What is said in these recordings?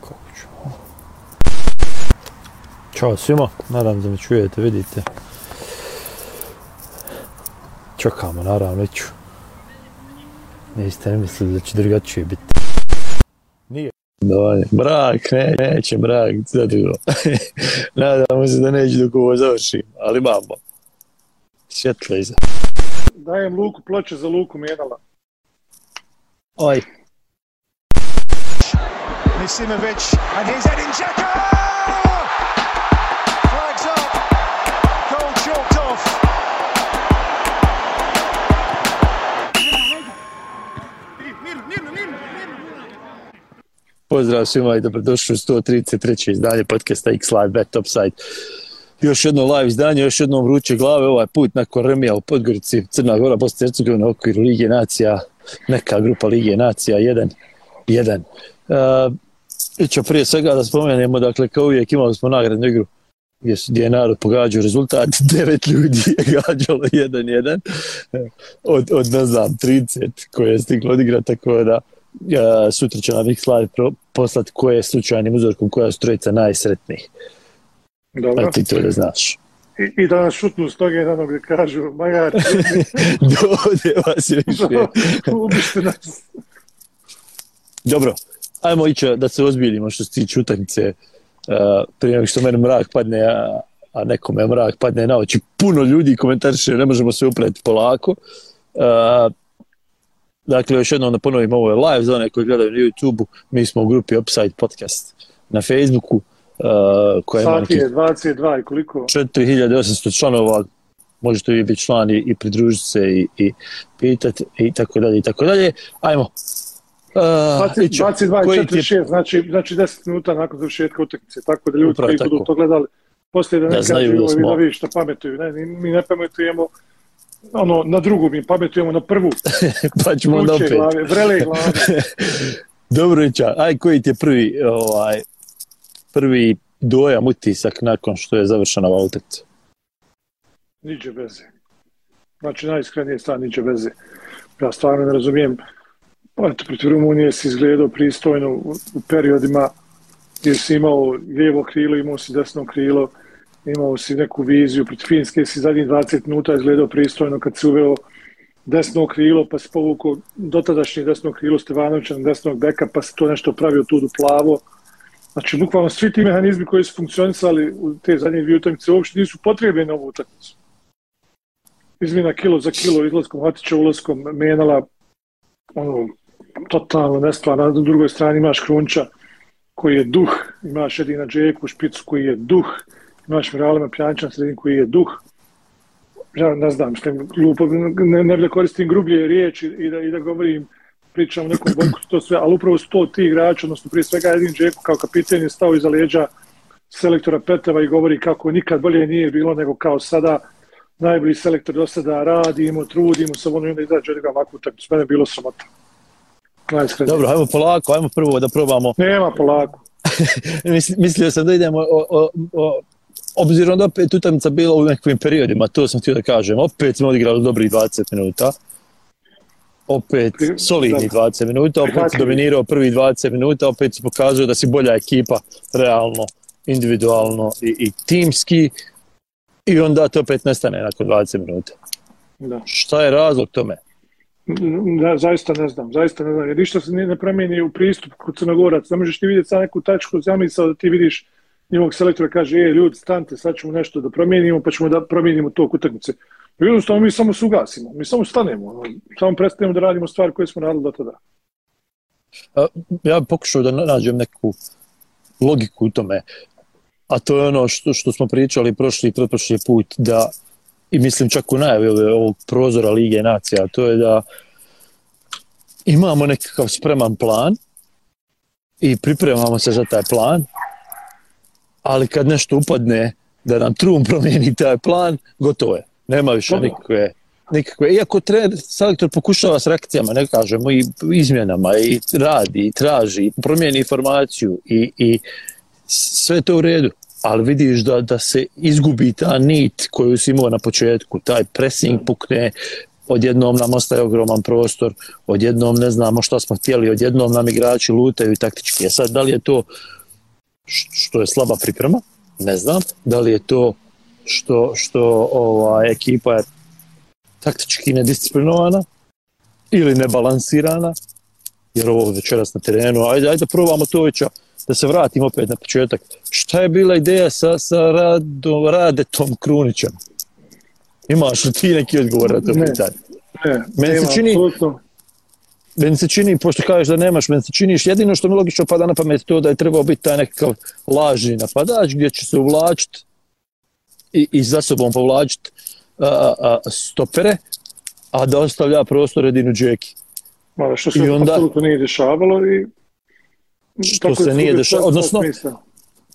Kako ćemo? Ćao svima, nadam da me čujete, vidite. Čekamo, naravno, već ću. Niste ne mislili da će drugačije biti. Nije. Dovolj. Brak, ne, neće brak, zadugo. Nadamo se da neće dok ovo završim, ali imamo. Svjetlo iza. Dajem Luku ploče za Luku Mijenala. Oj. Misimovic and he's heading Dzeko! Flags up. Goal chalked off. Pozdrav svima i dobrodošli u 133. izdanje podcasta X-Live Bet Topside. Još jedno live izdanje, još jedno vruće glave, ovaj put nakon Remija u Podgorici, Crna Gora, Bosna i Hercegovina, okviru Lige Nacija, neka grupa Lige Nacija, jedan, jedan. Uh, I ću prije svega da spomenemo, dakle, kao uvijek imali smo nagradnu igru gdje, gdje je narod pogađao rezultat, devet ljudi je gađalo 1-1 od, od, ne znam, 30 koje je stiglo odigrati, tako da uh, sutra će nam X-Live poslati koje je slučajnim uzorkom, koja su trojica najsretnijih. Dobro. A ti to da znaš. I, i da nas šutnu s toga jedan gdje kažu, Majar, Dovode vas je više. ubište nas. Dobro, ajmo ići da se ozbiljimo što se tiče utakmice uh, prije nego što meni mrak padne, a, a nekome mrak padne na oči. Puno ljudi komentariše, ne možemo se upreti polako. Uh, dakle, još jednom da ponovim, ovo je live za one koji gledaju na YouTube-u. Mi smo u grupi Upside Podcast na Facebooku. Uh, koja ima Sati je nekih 22 i koliko? 4800 članova, možete vi biti član i, i pridružiti se i, i pitati i tako dalje i tako dalje. Ajmo. Uh, 20, iću. 22 i Koji ti je 46, znači, znači 10 minuta nakon završetka utakmice, tako da ljudi Upravo koji tako. budu to gledali, poslije da ne Da znaju kažu da ovi smo- novi što pametuju, ne, mi- ne pametujemo ono, na drugu, mi pametujemo na prvu, pa ćemo kuće opet. glave, vrele glave. Dobro, Ića, aj koji ti je prvi, ovaj, prvi dojam, utisak nakon što je završena ova utakmica? Niđe veze. Znači, najiskrenije stvar niđe veze. Ja stvarno ne razumijem. Pa eto, protiv Rumunije si izgledao pristojno u, u periodima gdje si imao lijevo krilo, imao si desno krilo, imao si neku viziju. Protiv Finske si zadnjih 20 minuta izgledao pristojno kad si uveo desno krilo, pa si povukao dotadašnje desno krilo Stevanovića na desnog beka, pa si to nešto pravio tu plavo. Znači, bukvalno svi ti mehanizmi koji su funkcionisali u te zadnje dvije utakmice uopšte nisu potrebni na ovu utakmicu. Izmjena kilo za kilo, izlaskom Hatića, ulaskom Menala, ono, totalno nestvarno. Na drugoj strani imaš Krunča koji je duh, imaš Edina Džeku u špicu koji je duh, imaš Miralema Pjanča na sredini koji je duh. Ja ne znam, što glupo, ne, ne bi da koristim grublje riječi i da, i da govorim pričam o nekom boku, to sve, ali upravo su to ti igrači, odnosno prije svega Edin Džeku kao kapiten je stao iza leđa selektora Peteva i govori kako nikad bolje nije bilo nego kao sada najbolji selektor do sada radimo, trudimo se, ono i onda izađe od njega ovakvu utakmicu. Mene je bilo sramota. Dobro, ajmo polako, ajmo prvo da probamo. Nema polako. Mis- Mislio sam da idemo o, o, o, obzirom da opet utakmica bila u nekim periodima, to sam htio da kažem, opet smo odigrali dobrih 20 minuta, opet Pri- solidni da. 20 minuta, opet si dominirao prvi 20 minuta, opet si pokazao da si bolja ekipa, realno, individualno i, i timski, i onda to opet nestane nakon 20 minuta. Da. Šta je razlog tome? Da, zaista ne znam, zaista ne znam. Jer ništa se ne, ne promijeni u pristup kod Crnogorac. Ne možeš ti vidjeti sad neku tačku zamisao da ti vidiš njihovog selektora kaže, je, ljudi, stante, sad ćemo nešto da promijenimo, pa ćemo da promijenimo to utakmice. I jednostavno mi samo sugasimo, mi samo stanemo, ono, samo prestanemo da radimo stvari koje smo radili do tada. A, ja bih pokušao da nađem neku logiku u tome, a to je ono što, što smo pričali prošli i pretprošli put, da i mislim čak u najavi ove- ovog prozora Lige nacija, to je da imamo nekakav spreman plan i pripremamo se za taj plan, ali kad nešto upadne da nam trum promijeni taj plan, gotovo je. Nema više nikakve nikakve, iako trener, selektor pokušava s reakcijama, ne kažemo, i izmjenama, i radi, i traži, i promijeni informaciju, i, i sve to u redu, ali vidiš da, da se izgubi ta nit koju si imao na početku, taj pressing pukne, odjednom nam ostaje ogroman prostor, odjednom ne znamo što smo htjeli, odjednom nam igrači lutaju i taktički. E sad, da li je to što je slaba priprema? Ne znam. Da li je to što, što ova ekipa je taktički nedisciplinovana ili nebalansirana, jer ovo večeras na terenu, ajde, ajde probamo to već, da se vratimo opet na početak. Šta je bila ideja sa, sa Radom, Radetom Krunićem? Imaš li ti neki odgovor na to Ne. pitanje? Ne, Meni se čini- apsolutno. Meni se čini, pošto kažeš da nemaš, meni se činiš, jedino što mi logično pada na pamet to da je trebao biti taj nekakav lažni napadač gdje će se uvlačiti i, i za sobom povlačiti a, a, a, stopere, a da ostavlja prostor jedinu džeki. Malo što se I onda- apsolutno nije dešavalo i Što se je nije dešavalo, odnosno-.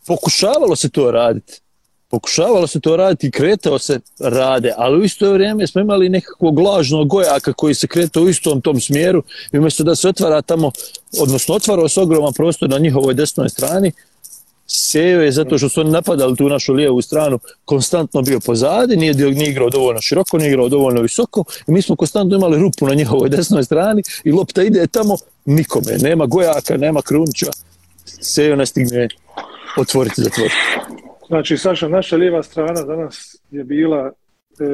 Pokušavalo se to raditi. Pokušavalo se to raditi i kretao se rade, ali u isto vrijeme smo imali nekakvog lažnog gojaka koji se kretao u istom tom smjeru i umjesto da se otvara tamo, odnosno otvarao se ogroman prostor na njihovoj desnoj strani, Sejo je zato što su oni napadali tu našu lijevu stranu, konstantno bio pozadi, nije, dio- nije igrao dovoljno široko, nije igrao dovoljno visoko i mi smo konstantno imali rupu na njihovoj desnoj strani i lopta ide tamo nikome, nema Gojaka, nema krunča. Sejo ne stigne otvoriti, zatvoriti. Znači, Saša, naša lijeva strana danas je bila, e,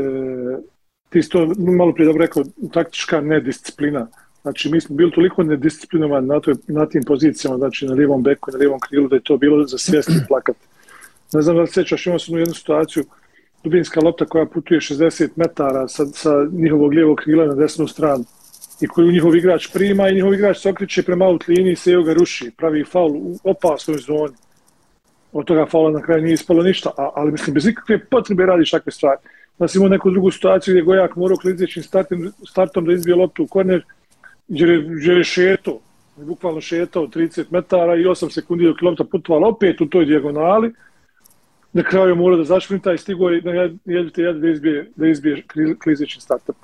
ti si to malo prije dobro rekao, taktička nedisciplina. Znači, mi smo bili toliko nedisciplinovani na, toj, na tim pozicijama, znači na lijevom beku i na lijevom krilu, da je to bilo za svjesni plakat. Ne znam da li sećaš, imao sam jednu situaciju, dubinska lopta koja putuje 60 metara sa, sa njihovog lijevog krila na desnu stranu i koju njihov igrač prima i njihov igrač se okreće prema out liniji i se ga ruši, pravi faul u opasnoj zoni od toga faula na kraju nije ispalo ništa, a, ali mislim, bez ikakve potrebe radiš takve stvari. Da si imao neku drugu situaciju gdje Gojak morao klizećim startom, startom da izbije loptu u korner, jer je, jer je šeto, bukvalno šetao 30 metara i 8 sekundi dok je lopta putovala opet u toj dijagonali, na kraju je morao da zašprinta i stigo je na jedete jedan da izbije, da izbije kli- klizećim startom.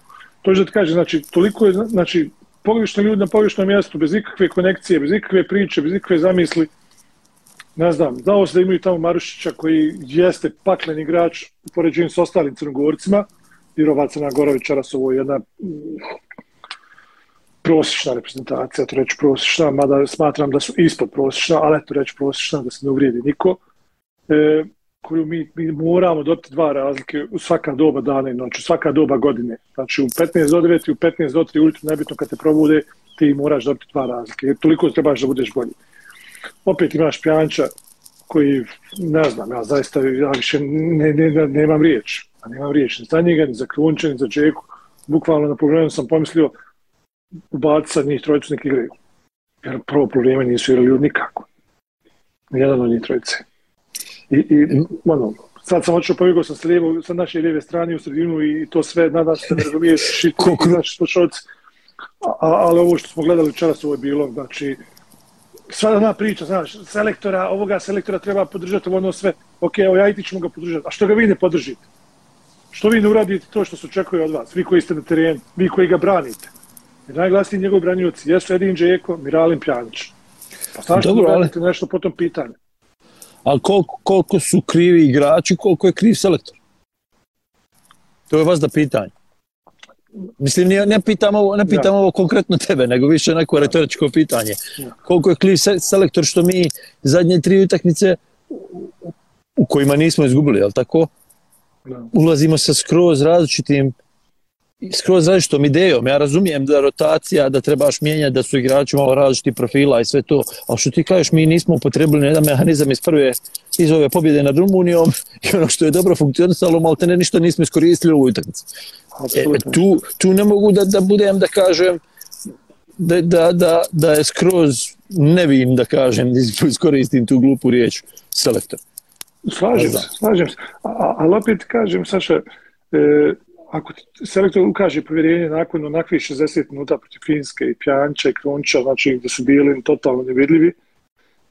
To je da ti kaže, znači, toliko je, znači, pogrešni ljudi na pogrešnom mjestu, bez ikakve konekcije, bez ikakve priče, bez ikakve zamisli, ne znam, dao se da imaju tamo Marušića koji jeste paklen igrač u poređenju s ostalim crnogorcima, jer ova Crna Gora večeras ovo je jedna uh, prosječna reprezentacija, to reći prosječna, mada smatram da su ispod prosječna, ali eto reći prosječna, da se ne uvrijedi niko, e, koju mi, mi moramo dobiti dva razlike u svaka doba dana i noći, svaka doba godine. Znači u 15 do 9 i u 15 do 3 ujutru, nebitno kad te probude, ti moraš dobiti dva razlike, jer toliko trebaš da budeš bolji opet imaš Pjanča koji, ne znam, ja zaista ja više ne, ne, ne, nemam riječ. A nemam riječ ni za njega, ni za Krunče, ni za Džeku. Bukvalno na problemu sam pomislio ubaciti sa njih trojicu neki igraju. Jer prvo probleme nisu igrali nikako. Nijedan od njih trojice. I, i ono, sad sam očeo pobjegao sam sa, lijevo, sa naše lijeve strane u sredinu i to sve, nadam se da ne razumiješ šit, Koliko-. A, a- ali ovo što smo gledali večeras ovo je bilo, znači, sva ona priča, znaš, selektora, ovoga selektora treba podržati, ono sve, ok, evo ja i ti ćemo ga podržati, a što ga vi ne podržite? Što vi ne uradite to što se očekuje od vas, vi koji ste na terenu, vi koji ga branite? Jer najglasniji njegovi branioci jesu Edin Džeko, Miralin Pjanić. Pa znaš što ali- nešto po tom pitanju? Ali koliko, koliko su krivi igrači, koliko je kriv selektor? To je vas da pitanje. Mislim, ne, ne pitam, ovo, ne pitam Da. ovo konkretno tebe, nego više neko retoričko pitanje. Da. Koliko je kriv se- selektor što mi zadnje tri utakmice u- kojima nismo izgubili, je li tako? Da. ulazimo sa skroz različitim skroz različitom idejom. Ja razumijem da rotacija, da trebaš mijenjati, da su igrači malo različitih profila i sve to, ali što ti kažeš, mi nismo upotrebili jedan mehanizam iz prve iz ove pobjede nad Rumunijom i ono što je dobro funkcionisalo, malo te ne ništa nismo iskoristili u ovoj utakmici. E, tu, tu ne mogu da, da budem, da kažem, da, da, da, da je skroz nevin, da kažem, iskoristim tu glupu riječ, selektor. Slažem se, slažem se. A- ali opet kažem, Saša, e, ako selektor ukaže povjerenje nakon onakvih 60 minuta protiv Finske i Pjanča i Kronča, znači gdje su bili totalno nevidljivi,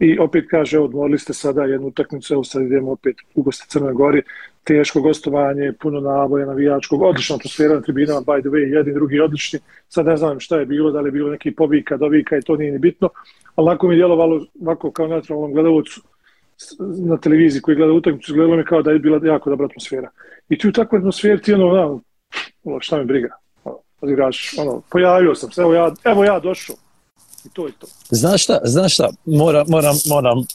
i opet kaže, odmorili ste sada jednu utakmicu, evo sad idemo opet u goste Crnoj Gori, teško gostovanje, puno naboja navijačkog, odlična atmosfera na tribinama, by the way, jedni drugi odlični. Sad ne znam šta je bilo, da li je bilo neki povika, dovika i to nije ni bitno, ali lako mi je djelovalo ovako kao naturalnom gledalcu na televiziji koji gleda utakmicu, gledalo mi kao da je bila jako dobra atmosfera. I ti u takvoj atmosferi ti ono, ono, ono, šta me briga. Ono, odigraš, ono, pojavio sam se, evo ja, evo ja došao. I to je to. Znaš šta, znaš šta, moram, moram, moram,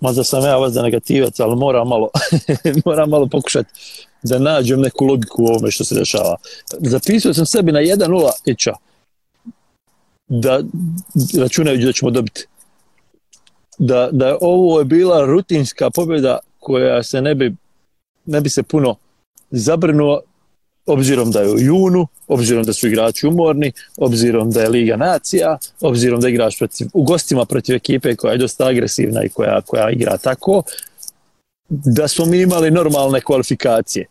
možda sam ja vas da negativac, ali moram malo, moram malo pokušati da nađem neku logiku u ovome što se dešava. Zapisao sam sebi na 1-0 ića, da računajući da ćemo dobiti. Da, da ovo je bila rutinska pobjeda koja se ne bi, ne bi se puno zabrnuo obzirom da je u junu, obzirom da su igrači umorni, obzirom da je Liga nacija, obzirom da igraš protiv, u gostima protiv ekipe koja je dosta agresivna i koja, koja igra tako, da smo mi imali normalne kvalifikacije.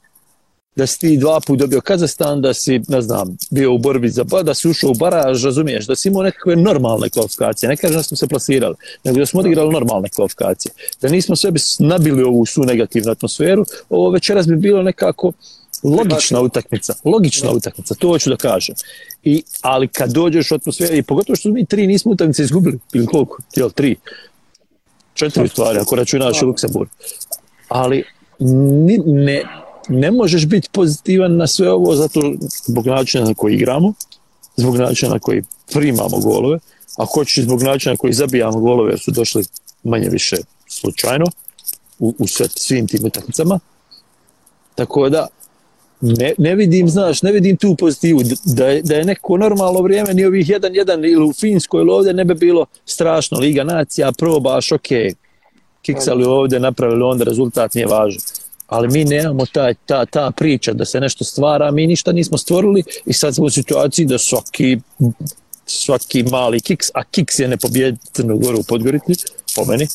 Da si ti dva put dobio Kazastan, da si, ne znam, bio u borbi za ba, da si ušao u baraž, razumiješ, da si imao nekakve normalne kvalifikacije. Ne kažem da smo se plasirali, nego da smo odigrali normalne kvalifikacije. Da nismo sebi nabili ovu su negativnu atmosferu, ovo večeras bi bilo nekako, logična utakmica, logična utakmica, to hoću da kažem. I, ali kad dođeš u atmosferu, i pogotovo što mi tri nismo utakmice izgubili, ili koliko, jel, tri, četiri stvari, ako računaš u Luksemburg. Ali ni, ne, ne možeš biti pozitivan na sve ovo zato zbog načina na koji igramo, zbog načina na koji primamo golove, a hoćeš zbog načina na koji zabijamo golove jer su došli manje više slučajno u, u svim tim utakmicama. Tako da, ne, ne vidim, znaš, ne vidim tu pozitivu, da je, da je neko normalno vrijeme, ni ovih jedan, jedan ili u Finskoj ili ovdje ne bi bilo strašno, Liga nacija, probaš, ok, kiksali ovdje, napravili onda, rezultat nije važan. Ali mi nemamo ta, ta, ta priča da se nešto stvara, mi ništa nismo stvorili i sad smo u situaciji da svaki, svaki mali kiks, a kiks je ne Crnogoru u Podgorici, po meni,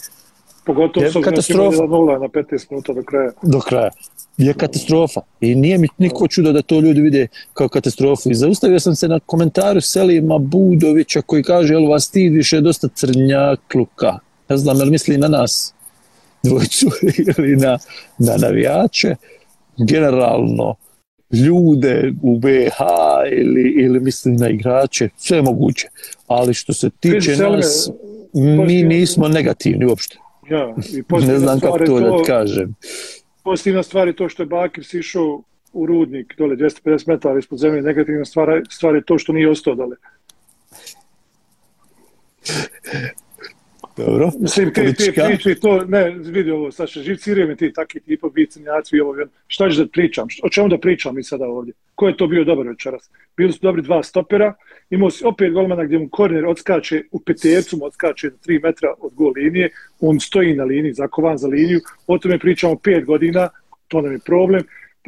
Pogotovo s katastrofa. 0 na 15 minuta do kraja. Do kraja je katastrofa. I nije mi niko čudo da to ljudi vide kao katastrofu. I zaustavio sam se na komentaru Selima Budovića koji kaže, jel vas ti više dosta crnjakluka? Ne znam, jel misli na nas dvojcu ili na, na navijače? Generalno, ljude u BH ili, ili misli na igrače, sve moguće. Ali što se tiče Selime, nas, mi nismo negativni uopšte. Ja, i ne znam kako to, to da kažem pozitivna stvar je to što je Bakir sišao u rudnik dole 250 metara ispod zemlje. Negativna stvar, stvar je to što nije ostao dole. Dobro. Mislim, ti, ti priči to, ne, vidi ovo, Saša, živ cirije mi ti takvi tipa bicnjaci i ovo, šta ćeš da pričam, o čemu da pričam mi sada ovdje? Ko je to bio dobar večeras? Bili su dobri dva stopera, imao si opet golmana gdje mu korner odskače, u petercu mu odskače do 3 metra od gol linije, on stoji na liniji, zakovan za liniju, o tome pričamo pet godina, to nam je problem,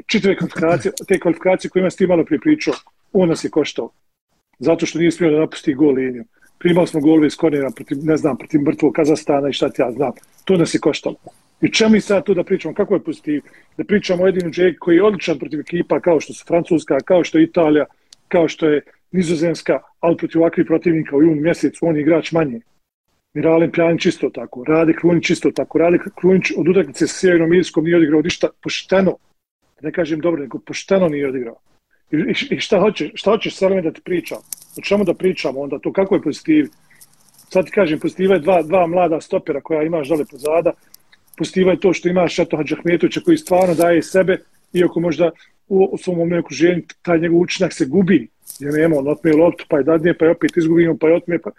čitave kvalifikacije, te kvalifikacije koje ima s tim malo prije pričao, on nas je koštao, zato što nije smio da napusti gol liniju primali smo golove iz kornera protiv, ne znam, protiv mrtvog Kazastana i šta ti ja znam. To nas je koštalo. I čemu mi sad tu da pričamo, kako je pozitiv? Da pričamo o Edinu Džek koji je odličan protiv ekipa kao što su Francuska, kao što je Italija, kao što je Nizozemska, ali protiv ovakvih protivnika u junu mjesecu, on je igrač manje. Miralem Pjanić isto tako, Rade Krunić isto tako, Rade Krunić od utakmice sa Sjevernom Irskom nije odigrao ništa pošteno, ne kažem dobro, nego pošteno nije odigrao. I, i, i šta hoćeš, šta hoćeš sa da ti pričam? O čemu da pričamo onda, to kako je pozitiv? Sad ti kažem, pozitiva je dva, dva mlada stopera koja imaš dole pozada, pozitiva je to što imaš Šato Hadžahmetovića koji stvarno daje sebe, iako možda u, u svom momentu okruženju taj njegov učinak se gubi, jer nema, on otme loptu, pa je dadnije, pa je opet izgubimo, pa je otme, pa...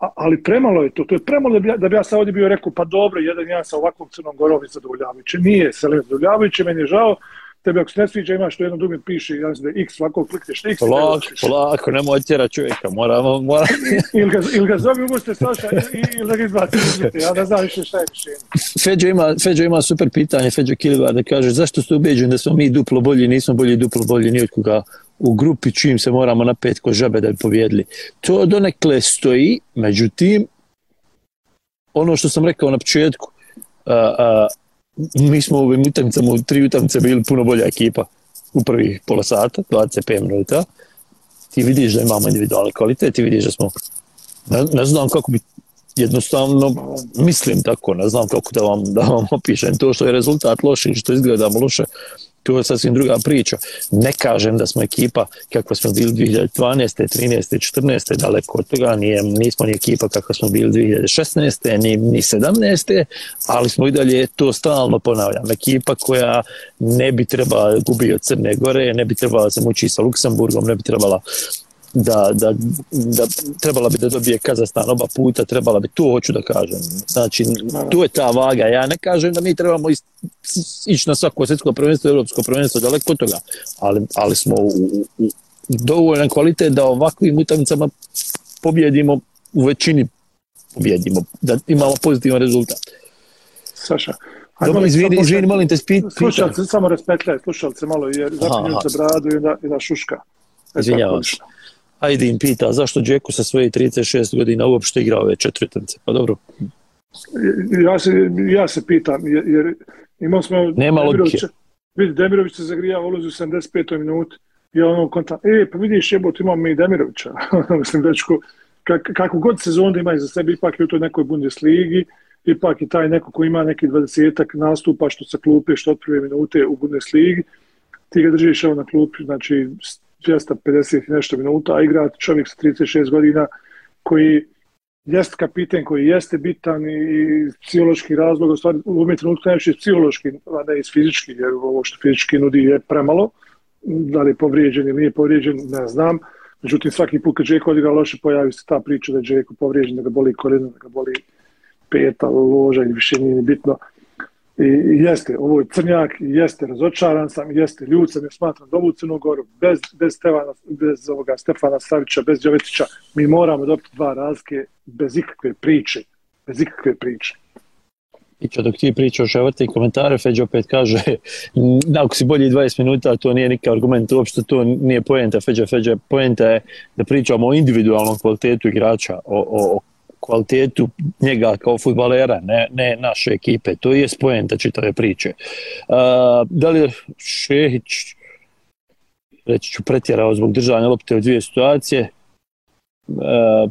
A, ali premalo je to, to je premalo da bi, da bi ja sad ovdje bio rekao, pa dobro, jedan ja sa ovakvom crnom gorom je zadovoljavajuće. Nije, se zadovoljavajuće, meni je žao, tebe ako se ne sviđa imaš to jedno dugme piše ja mislim da x svako klikneš x polako polako nemoj otjera čovjeka moramo mora ili ga ili ga zove ugoste Saša ili da ga izbaci ja ne znam više šta je rješenje. Feđo ima Feđo ima super pitanje Feđo Kilibar da kaže zašto ste ubeđeni da smo mi duplo bolji nismo bolji duplo bolji ni od koga u grupi čim se moramo na pet ko žabe da bi pobjedili to donekle stoji međutim ono što sam rekao na početku a, a, mi smo u ovim utakmicama, u tri utakmice bili puno bolja ekipa u prvih pola sata, 25 minuta. Ti vidiš da imamo individualni kvalitet, ti vidiš da smo, ne, ne znam kako bi jednostavno, mislim tako, ne znam kako da vam, da vam opišem to što je rezultat loš i što izgledamo loše, to je sasvim druga priča. Ne kažem da smo ekipa kako smo bili 2012. 13. 14. daleko od toga, nije, nismo ni ekipa kako smo bili 2016. ni, ni 17. ali smo i dalje to stalno ponavljam. Ekipa koja ne bi trebala gubi od Crne Gore, ne bi trebala se muči sa Luksemburgom, ne bi trebala da, da, da trebala bi da dobije Kazastan oba puta, trebala bi, to hoću da kažem. Znači, to je ta vaga. Ja ne kažem da mi trebamo ići na svako svjetsko prvenstvo, evropsko prvenstvo, daleko od toga, ali, ali smo u, u, u dovoljan kvalitet da ovakvim utakmicama pobjedimo u većini pobjedimo, da imamo pozitivan rezultat. Saša, Dobro, izvini, izvini, molim te, spit, Slušalce, samo respektaj, slušalce malo, jer zapinju se bradu i da, i da šuška. Izvinjavam se. Ajde im pita zašto Džeku sa svoje 36 godina uopšte igra ove četiri utakmice. Pa dobro. Ja se, ja se pitam, jer, jer imao smo... Nema logike. Vidi, Demirović se zagrija ulazi u 75. minut i ono konta, e, pa vidiš jebot, imamo mi Demirovića. Mislim, dečko, kak, kako god sezon da ima za sebe, ipak je u toj nekoj Bundesligi, ipak je taj neko ko ima neki 20 nastupa što se klupe, što od prve minute u Bundesligi, ti ga držiš evo na klupi, znači 250 nešto minuta, a igra čovjek sa 36 godina koji jest kapiten, koji jeste bitan i psihološki razlog, u stvari u ovom trenutku najviše psihološki, a ne iz fizički, jer ovo što fizički nudi je premalo, da li je povrijeđen ili nije povrijeđen, ne znam. Međutim, svaki put kad Džeko odigra loše, pojavi se ta priča da je Džeko povrijeđen, da ga boli koleno, da ga boli peta, loža ili više nije bitno. I jeste, ovo je crnjak, jeste razočaran sam, jeste ljud sam, jer smatram da ovu Crnu Goru, bez, bez, Stevana, bez ovoga Stefana Savića, bez Đovetića, mi moramo dobiti dva razlike bez ikakve priče. Bez ikakve priče. I kad dok ti pričaš, evo te komentare, Feđo opet kaže, ako si bolji 20 minuta, to nije nikakav argument, uopšte to nije poenta, Feđa, Feđa, poenta je da pričamo o individualnom kvalitetu igrača, o, o, o kvalitetu njega kao futbalera, ne, ne naše ekipe. To je spojenta čitave priče. Uh, da li Šehić, reći ću pretjerao zbog držanja lopte u dvije situacije, uh,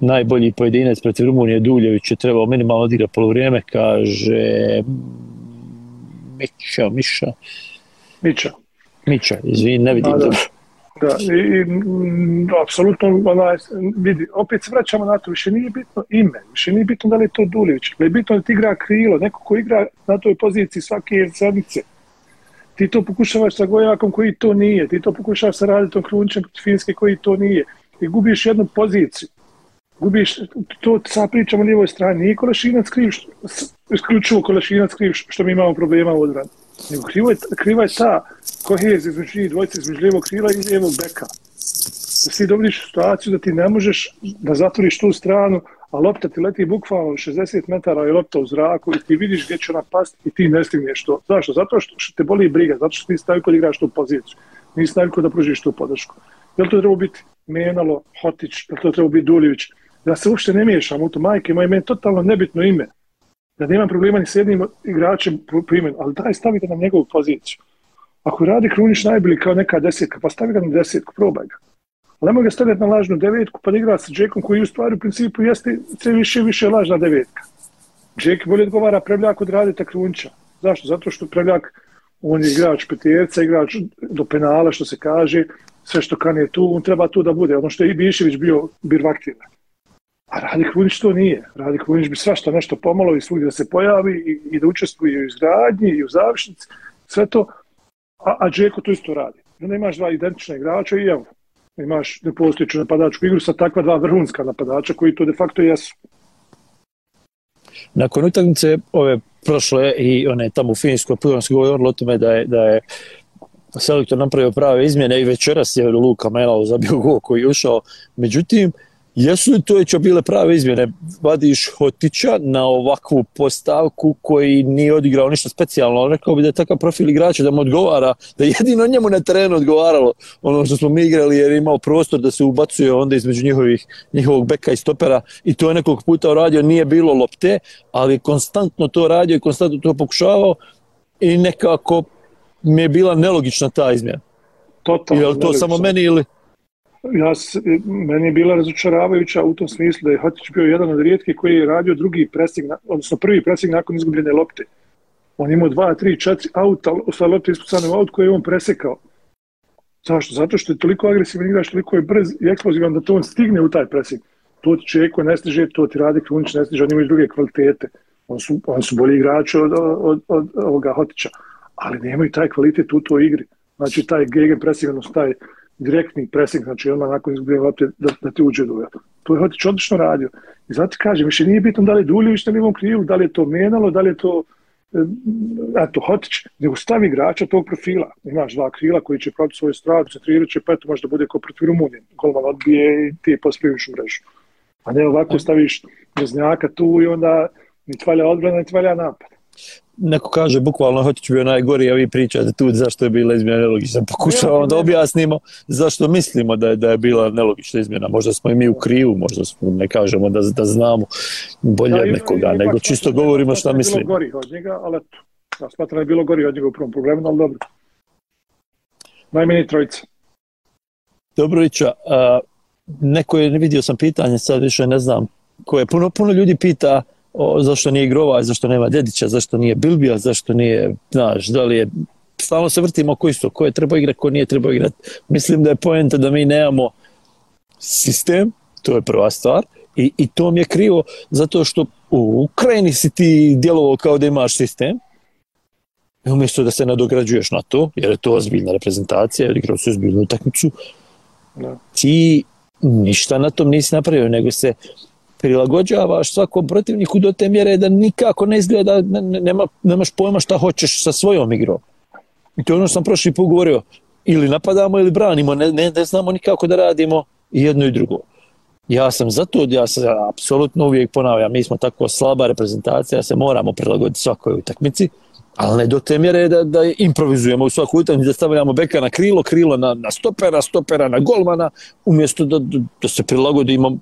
najbolji pojedinac protiv Rumunije Duljević je trebao minimalno odigrati polovrijeme, kaže Mića, Miša. Mića. Mića, izvin, ne vidim dobro. Da, i, i m, apsolutno, onaj, vidi, opet se vraćamo na to, više nije bitno ime, više nije bitno da li je to Dulivić, ali je bitno da ti igra krilo, neko ko igra na toj poziciji svake sedmice. Ti to pokušavaš sa Gojakom koji to nije, ti to pokušavaš sa Raditom Krunčem Finske koji to nije. I gubiš jednu poziciju. Gubiš, to sad pričamo na lijevoj strani, nije Kolešinac kriv, isključivo Kolešinac kriv što mi imamo problema u odbrani. Nego kriva je, kriva je ta kohezija između njih dvojice, između lijevog krila i lijevog beka. Da si dobiš situaciju da ti ne možeš da zatvoriš tu stranu, a lopta ti leti bukvalno 60 metara i lopta u zraku i ti vidiš gdje će ona pasti i ti ne stigneš to. Zašto? Zato što, što te boli briga, zato što ti stavi kod igraš tu poziciju. Nisi stavi da pružiš tu podršku. Je li to treba biti Menalo, Hotić, je li to treba biti Duljević? Da se uopšte ne miješam u to, majke moje, meni totalno nebitno ime da nema problema ni s jednim igračem primjen, ali daj stavite na njegovu poziciju. Ako radi Krunić najbolji kao neka desetka, pa stavi ga na desetku, probaj ga. Ali nemoj ga staviti na lažnu devetku, pa igra sa Džekom koji u stvari u principu jeste sve više više lažna devetka. Džek bolje odgovara Prevljak od Radita Krunića. Zašto? Zato što Prevljak, on je igrač petirca, igrač do penala, što se kaže, sve što kan je tu, on treba tu da bude. Ono što je i Bišević bio birvaktivan. A Radi Krunić to nije. Radi Krunić bi svašta nešto pomalo i svugdje da se pojavi i, i da učestvuje u izgradnji i u završnici. Sve to, a, a Džeko to isto radi. Onda imaš dva identična igrača i evo, imaš nepostojiću napadačku igru sa takva dva vrhunska napadača koji to de facto jesu. Nakon utakmice ove prošle i one tamo u Finjskoj, prvo se govorilo o tome da je, da je selektor napravio prave izmjene i večeras je Luka Melao zabio gol koji je ušao. Međutim, Jesu li to već bile prave izmjene? Vadiš Hotića na ovakvu postavku koji nije odigrao ništa specijalno, ali rekao bi da je takav profil igrača da mu odgovara, da jedino njemu na terenu odgovaralo ono što smo mi igrali jer je imao prostor da se ubacuje onda između njihovih, njihovog beka i stopera i to je nekog puta uradio, nije bilo lopte, ali konstantno to radio i konstantno to pokušavao i nekako mi je bila nelogična ta izmjena. Totalno. Je li to samo meni ili ja, e, meni je bila razočaravajuća u tom smislu da je Hotić bio jedan od rijetkih koji je radio drugi presing, odnosno prvi presing nakon izgubljene lopte. On imao dva, tri, četiri auta, ostale lopte ispucane u aut koje je on presekao. Zašto? Zato što je toliko agresivan igrač, toliko je brz i eksplozivan da to on stigne u taj presing. To ti Čeko ne stiže, to ti radi Krunić ne stiže, oni imaju druge kvalitete. On su, on su bolji igrači od, od, od, od ovoga Hotića, ali nemaju taj kvalitet u toj igri. Znači taj gegen presing, taj direktni presing, znači odmah nakon izgubljenja lopte da, da ti uđe u duel. To je Hotić odlično radio. I zato kažem, više nije bitno da li je Duljević na livom krivu, da li je to Menalo, da li je to eh, eto, Hotić, nego stavi igrača tog profila. Imaš dva krila koji će praviti svoju stradu, centrirat će, pa eto možda bude kao protiv Rumunije. Golman odbije i ti pospjeviš u mrežu. A ne ovako staviš Veznjaka tu i onda ni tvalja odbrana, ni tvalja napad neko kaže bukvalno Hotić bio najgori, a vi pričate tu zašto je bila izmjena nelogična. Pokušavamo da objasnimo zašto mislimo da je, da je bila nelogična izmjena. Možda smo i mi u krivu, možda smo, ne kažemo da, da znamo bolje da, nekoga, i, nego čisto govorimo šta mislimo. Bilo gori od njega, ali eto, ja smatram je bilo gori od njega u prvom problemu, ali dobro. Najmeni trojica. Dobrovića, a, neko je, vidio sam pitanje, sad više ne znam, koje puno, puno ljudi pita, o, zašto nije igrova, zašto nema Dedića, zašto nije Bilbija, zašto nije, znaš, da li je stalno se vrtimo oko isto, ko je treba igrati, ko nije treba igrati. Mislim da je poenta da mi nemamo sistem, to je prva stvar, i, i to mi je krivo, zato što u Ukrajini si ti djelovao kao da imaš sistem, i umjesto da se nadograđuješ na to, jer je to ozbiljna reprezentacija, jer igrao si ozbiljnu utakmicu, no. ti ništa na tom nisi napravio, nego se prilagođavaš svakom protivniku do te mjere da nikako ne izgleda, nema, nemaš pojma šta hoćeš sa svojom igrom. I to je ono što sam prošli put govorio, ili napadamo ili branimo, ne, ne, ne znamo nikako da radimo i jedno i drugo. Ja sam zato, ja se apsolutno uvijek ponavljam, mi smo tako slaba reprezentacija, se moramo prilagoditi svakoj utakmici, ali ne do te mjere da, da improvizujemo u svaku utakmicu, da stavljamo beka na krilo, krilo na, na stopera, stopera na golmana, umjesto da, da, da se prilagodimo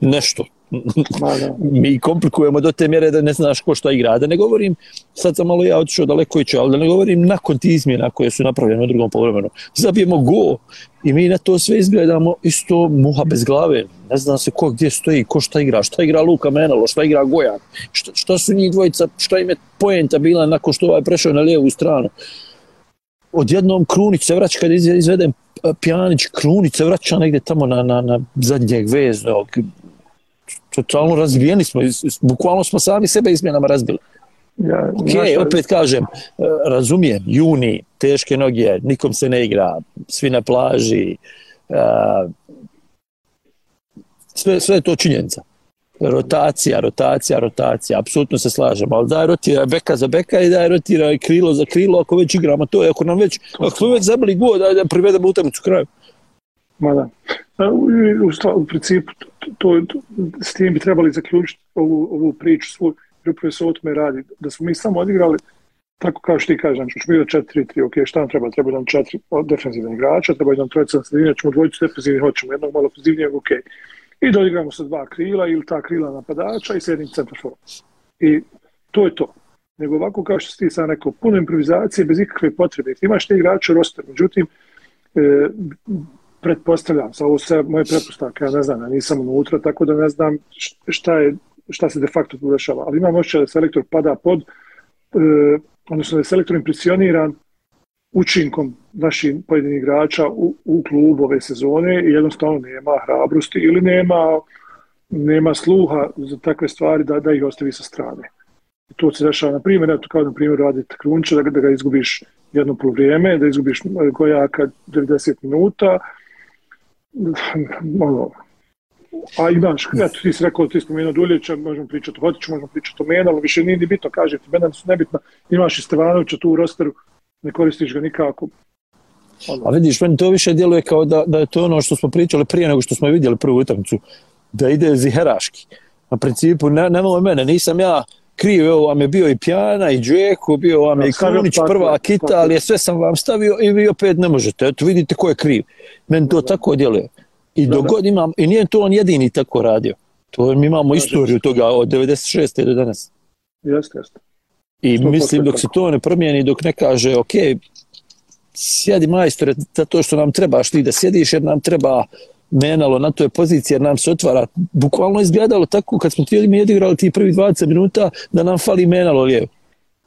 nešto, mi komplikujemo do te mjere da ne znaš ko šta igra. Da ne govorim, sad sam malo ja otišao daleko i ću, ali da ne govorim nakon ti izmjena koje su napravljene u drugom povremenu. Zabijemo go i mi na to sve izgledamo isto muha bez glave. Ne znam se ko gdje stoji, ko šta igra, šta igra Luka Menalo, šta igra Gojan, šta, šta su njih dvojica, šta im je poenta bila nakon što ovaj prešao na lijevu stranu. Odjednom Krunić se vraća kad izvedem Pjanić, Krunić se vraća negdje tamo na, na, na zadnjeg veznog, totalno razbijeni smo, bukvalno smo sami sebe izmjenama razbili. Ja, ok, naša... opet kažem, e, razumijem, juni, teške noge, nikom se ne igra, svi na plaži, e, sve, sve je to činjenica. Rotacija, rotacija, rotacija, apsolutno se slažemo, ali daj rotira beka za beka i daj rotira krilo za krilo ako već igramo to, ako nam već, ako već zabili god, daj da privedemo utakmicu kraju. Ma da. U, u, u principu, to, to, s tim bi trebali zaključiti ovu, ovu priču svoju, jer upravo se o tome radi. Da smo mi samo odigrali, tako kao što ti kažeš, znači, ćemo igrati 4-3, ok, šta nam treba? Treba nam četiri defensivna igrača, treba nam trojica na sredini, ćemo dvojicu defensivnih, hoćemo jednog malo ofenzivnijeg, ok. I doigramo sa dva krila ili ta krila napadača i s jednim centroforom. I to je to. Nego ovako kao što ti sam rekao, puno improvizacije bez ikakve potrebe. Ti imaš te igrače roster, međutim, e, pretpostavljam, sa ovo sve moje pretpostavke, ja ne znam, ja nisam unutra, tako da ne znam šta, je, šta se de facto tu dešava. Ali imam ošće da selektor pada pod, e, odnosno da je selektor impresioniran učinkom naših pojedinih igrača u, u klubu ove sezone i jednostavno nema hrabrosti ili nema, nema sluha za takve stvari da, da ih ostavi sa strane. I to se dešava, na primjer, eto kao na primjer radi Krunča, da, da ga izgubiš jedno polovrijeme, da izgubiš e, Gojaka 90 minuta, ono, a imaš, eto, ti si rekao, ti spomenuo Duljevića, možemo pričati o Hotiću, možemo pričati o Menalu, više nije ni bitno, kaže ti, Menalu su nebitna, imaš i Stevanovića tu u rosteru, ne koristiš ga nikako. Ono. A vidiš, meni to više djeluje kao da, da je to ono što smo pričali prije nego što smo vidjeli prvu utakmicu, da ide ziheraški. Na principu, ne, nemalo mene, nisam ja kriv, evo vam je bio i Pjana i Džeko, bio vam je i Krunić, prva kita, ali je sve sam vam stavio i vi opet ne možete. Eto, vidite ko je kriv. Meni to tako djeluje. I dogod imam, i nije to on jedini tako radio. To mi imamo istoriju toga od 96. do danas. Jeste, jeste. I mislim dok se to ne promijeni, dok ne kaže, ok, sjedi majstore, zato što nam trebaš ti da sjediš, jer nam treba menalo na toj poziciji jer nam se otvara. Bukvalno izgledalo tako kad smo tijeli mi odigrali ti prvi 20 minuta da nam fali menalo lijevo.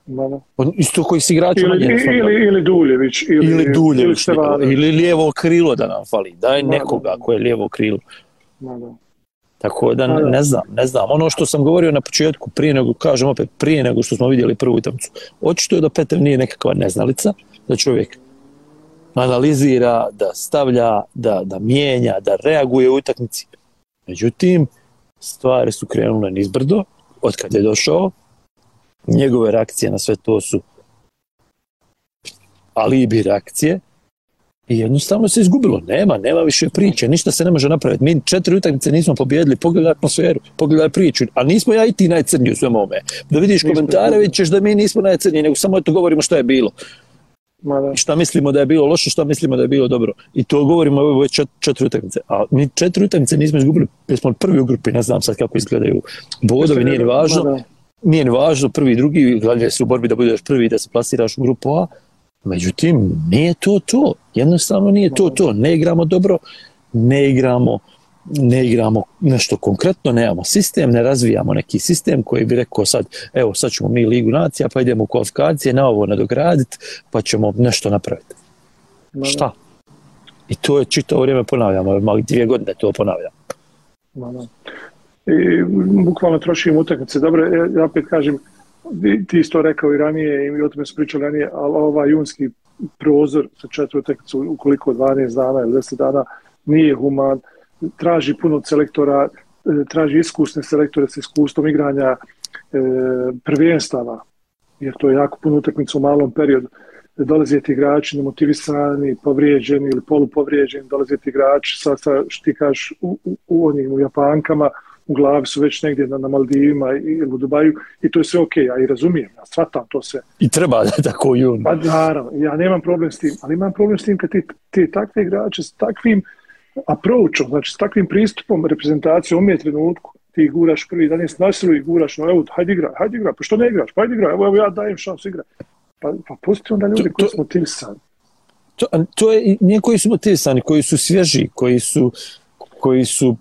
Ma da. On, isto koji si igrač Ili, manje fali. ili, ili Duljević. Ili, ili Duljević, Ili ili lijevo krilo da nam fali. Daj Da, nekoga da. ko je lijevo krilo. Ma da. Tako da ne, ne znam, ne znam. Ono što sam govorio na početku, prije nego, kažem opet, prije nego što smo vidjeli prvu utakmicu, očito je da Petar nije nekakva neznalica, da čovjek analizira, da stavlja, da, da mijenja, da reaguje u utakmici. Međutim, stvari su krenule nizbrdo, od kad je došao, njegove reakcije na sve to su alibi reakcije i jednostavno se izgubilo. Nema, nema više priče, ništa se ne može napraviti. Mi četiri utakmice nismo pobjedili, pogledaj atmosferu, pogledaj priču, a nismo ja i ti najcrniji u svemu ovome. Da vidiš komentare, vidit ćeš da mi nismo najcrniji, nego samo eto govorimo šta je bilo. Ma da. I šta mislimo da je bilo loše, šta mislimo da je bilo dobro. I to govorimo ove čet, četiri utakmice. A mi četiri utakmice nismo izgubili, jer smo prvi u grupi, ne znam sad kako izgledaju bodovi, nije ni važno Ma da. nije ni važno prvi i drugi, gledaj se u borbi da budeš prvi i da se plasiraš u grupu A, međutim, nije to to, jednostavno nije to to, ne igramo dobro, ne igramo ne igramo nešto konkretno, nemamo sistem, ne razvijamo neki sistem koji bi rekao sad, evo sad ćemo mi Ligu nacija, pa idemo u kvalifikacije, na ovo nadograditi, pa ćemo nešto napraviti. Ma. Šta? I to je čitavo vrijeme ponavljamo, malo dvije godine to ponavljam. Ma da. I bukvalno trošimo utakmice. Dobro, ja opet kažem, ti isto rekao i ranije i mi o tome smo pričali ranije, ali ovaj junski prozor sa četiri utakmice ukoliko 12 dana ili 10 dana nije human, traži puno selektora, e, traži iskusne selektore sa iskustvom igranja e, prvenstava, jer to je jako puno utakmica u malom periodu. Dolaze ti igrači nemotivisani, povrijeđeni ili polupovrijeđeni, dolaze ti igrači sa, sa što ti kažeš, u, u, u onim u Japankama, u glavi su već negdje na, na Maldivima ili u Dubaju i to je sve okej, ja i razumijem, ja shvatam to sve. I treba da je tako jun. Pa naravno, ja nemam problem s tim, ali imam problem s tim kad ti, ti takve igrače s takvim approachom, znači s takvim pristupom reprezentacije u trenutku, ti guraš prvi dan, jesi nasilu i guraš, no evo, hajde igraj, hajde igraj, pa što ne igraš, pa hajde igraj, evo, evo ja dajem šansu igraj. Pa, pa pusti onda ljudi To- koji smo motivisani. to, to je nije koji su motivisani, koji su svježi, koji su koji su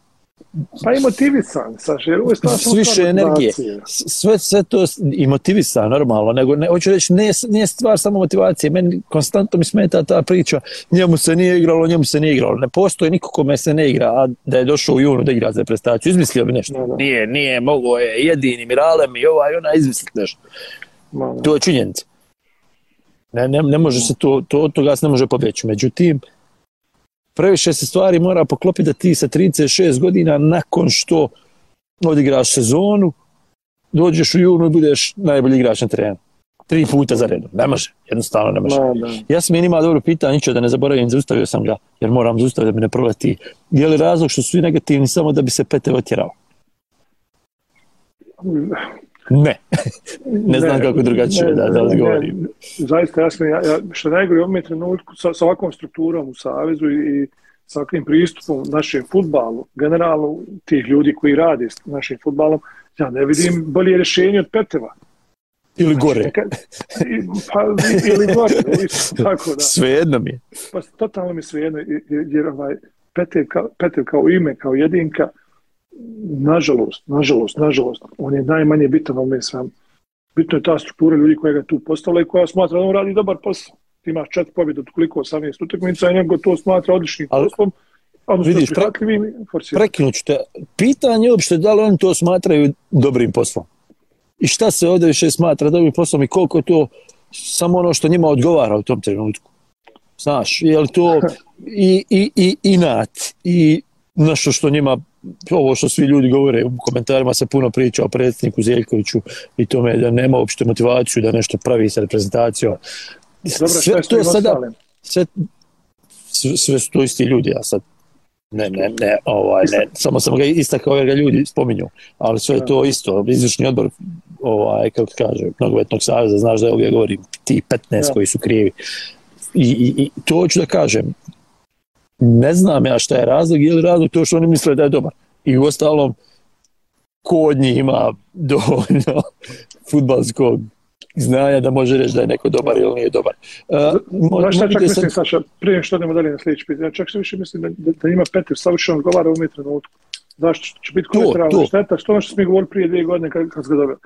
Pa i motivisani, Saša, jer ovo je stvarno s samo više stvar energije. Sve, sve to i motivisa normalno, nego ne, hoću reći, ne, nije stvar samo motivacije. Meni konstantno mi smeta ta priča, njemu se nije igralo, njemu se nije igralo. Ne postoji niko kome se ne igra, a da je došao u junu da igra za prestaciju. Izmislio bi nešto. Da. Nije, nije, mogo je jedini Miralem i ovaj, ona izmisliti nešto. Ma, da. To je činjenica. Ne, ne, ne može se to, to, od toga se ne može pobjeći. Međutim, previše se stvari mora poklopiti da ti sa 36 godina nakon što odigraš sezonu, dođeš u junu i budeš najbolji igrač na terenu. Tri puta za redom. Ne može. Jednostavno ne može. Da. Ja sam ima dobro pitanje, ničeo da ne zaboravim, zaustavio sam ga, jer moram zaustaviti da mi ne proleti. Je li razlog što su svi negativni samo da bi se Pete otjerao? Ne. ne znam kako drugačije da, da odgovorim. Ne, zaista jasno, ja, ja, što je najgore u ovom trenutku sa, sa ovakvom strukturom u Savezu i, i sa ovakvim pristupom našem futbalu, generalno tih ljudi koji rade s našim futbalom, ja ne vidim bolje rješenje od Peteva. Ili gore. Neka- i- Pa, ili gore, isto tako da. Svejedno mi je. Pa totalno mi svejedno, jer, jer ovaj, Petev, kao, Petev kao ime, kao jedinka, nažalost, nažalost, nažalost, on je najmanje bitan u ovome svemu. Bitno je ta struktura ljudi koja ga tu postavila i koja smatra da on radi dobar posao. Ti imaš četiri pobjede od koliko 18 utakmica i nego to smatra odličnim Ali, poslom. Odnosno, vidiš, pre- i. Prekinut te. Pitanje je uopšte da li oni to smatraju dobrim poslom. I šta se ovdje više smatra dobrim poslom i koliko je to samo ono što njima odgovara u tom trenutku. Znaš, je li to i, i, i inat i nešto što njima ovo što svi ljudi govore u komentarima se puno priča o predsjedniku Zeljkoviću i tome da nema uopšte motivaciju da nešto pravi sa reprezentacijom. Dobro, šta je s ovim ostalim? sve, sve, sve su to isti ljudi, ja sad ne, ne, ne, ovaj, ne, samo sam ga istakao jer ga ljudi spominju, ali sve je to isto, izvršni odbor, ovaj, kako kaže, nogometnog saveza, znaš da je ovdje govorim, ti 15 Da. koji su krivi. I, i, I to hoću da kažem, ne znam ja šta je razlog, je li razlog to što oni misle da je dobar. I u ostalom, ko od njih ima dovoljno futbalskog znanja da može reći da je neko dobar ili nije dobar. Uh, Znaš šta čak mislim, sad- Saša, prije što idemo dalje na sljedeći pitanje, ja čak se više mislim da, da, da ima Petir savršeno odgovara u ovom trenutku. Znaš, će biti kolateralna šteta, što ono što smo govorili prije dvije godine kad, kad smo ga dobili.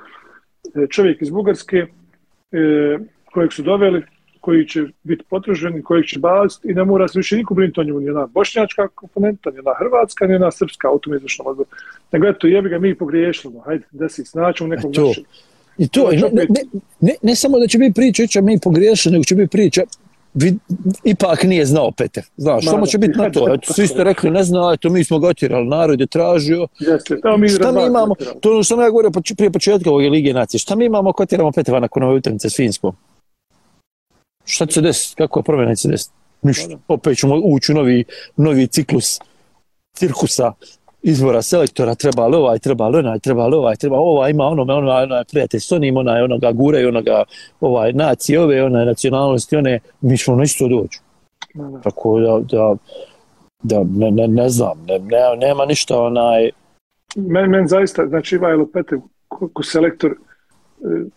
E, Čovjek iz Bugarske, e, kojeg su doveli, koji će biti potraženi, kojeg će baciti i ne mora se više niko brinuti o njemu, ni ona bošnjačka komponenta, ni ona hrvatska, ni ona srpska u tom izvršnom odboru. Nego eto, jebi ga mi pogriješili, no, hajde, desi, snaćemo nekog E, našeg. I to, ne, ne, ne, ne, samo da će biti priča, će mi pogriješiti, nego će biti priča, vid, ipak nije znao Peter. Znaš, Ma, samo da, će biti na to. Eto, svi ste rekli, ne zna, eto, mi smo ga otjerali, narod je tražio. Jeste, evo mi Šta mi imamo, to. ono što sam ja govorio prije početka ove Lige nacije, šta mi imamo ako tjeramo Petrova nakon ove utakmice s Finskom? Šta će se desiti? Kako je promjena će se desiti? Ništa. Opet ćemo ući u novi, novi ciklus cirkusa izbora selektora, treba li ovaj, treba li onaj, treba li ovaj, treba ovaj, ima ono, ono, onaj prijatelj s onim, onaj, onoga guraju, onoga, ovaj, nacije, ove, one nacionalnosti, one, mi ćemo na isto doći. Tako da, da, da ne, ne, ne znam, ne, ne, nema ništa onaj, Men, men zaista, znači Ivajlo Petev ko, ko selektor e,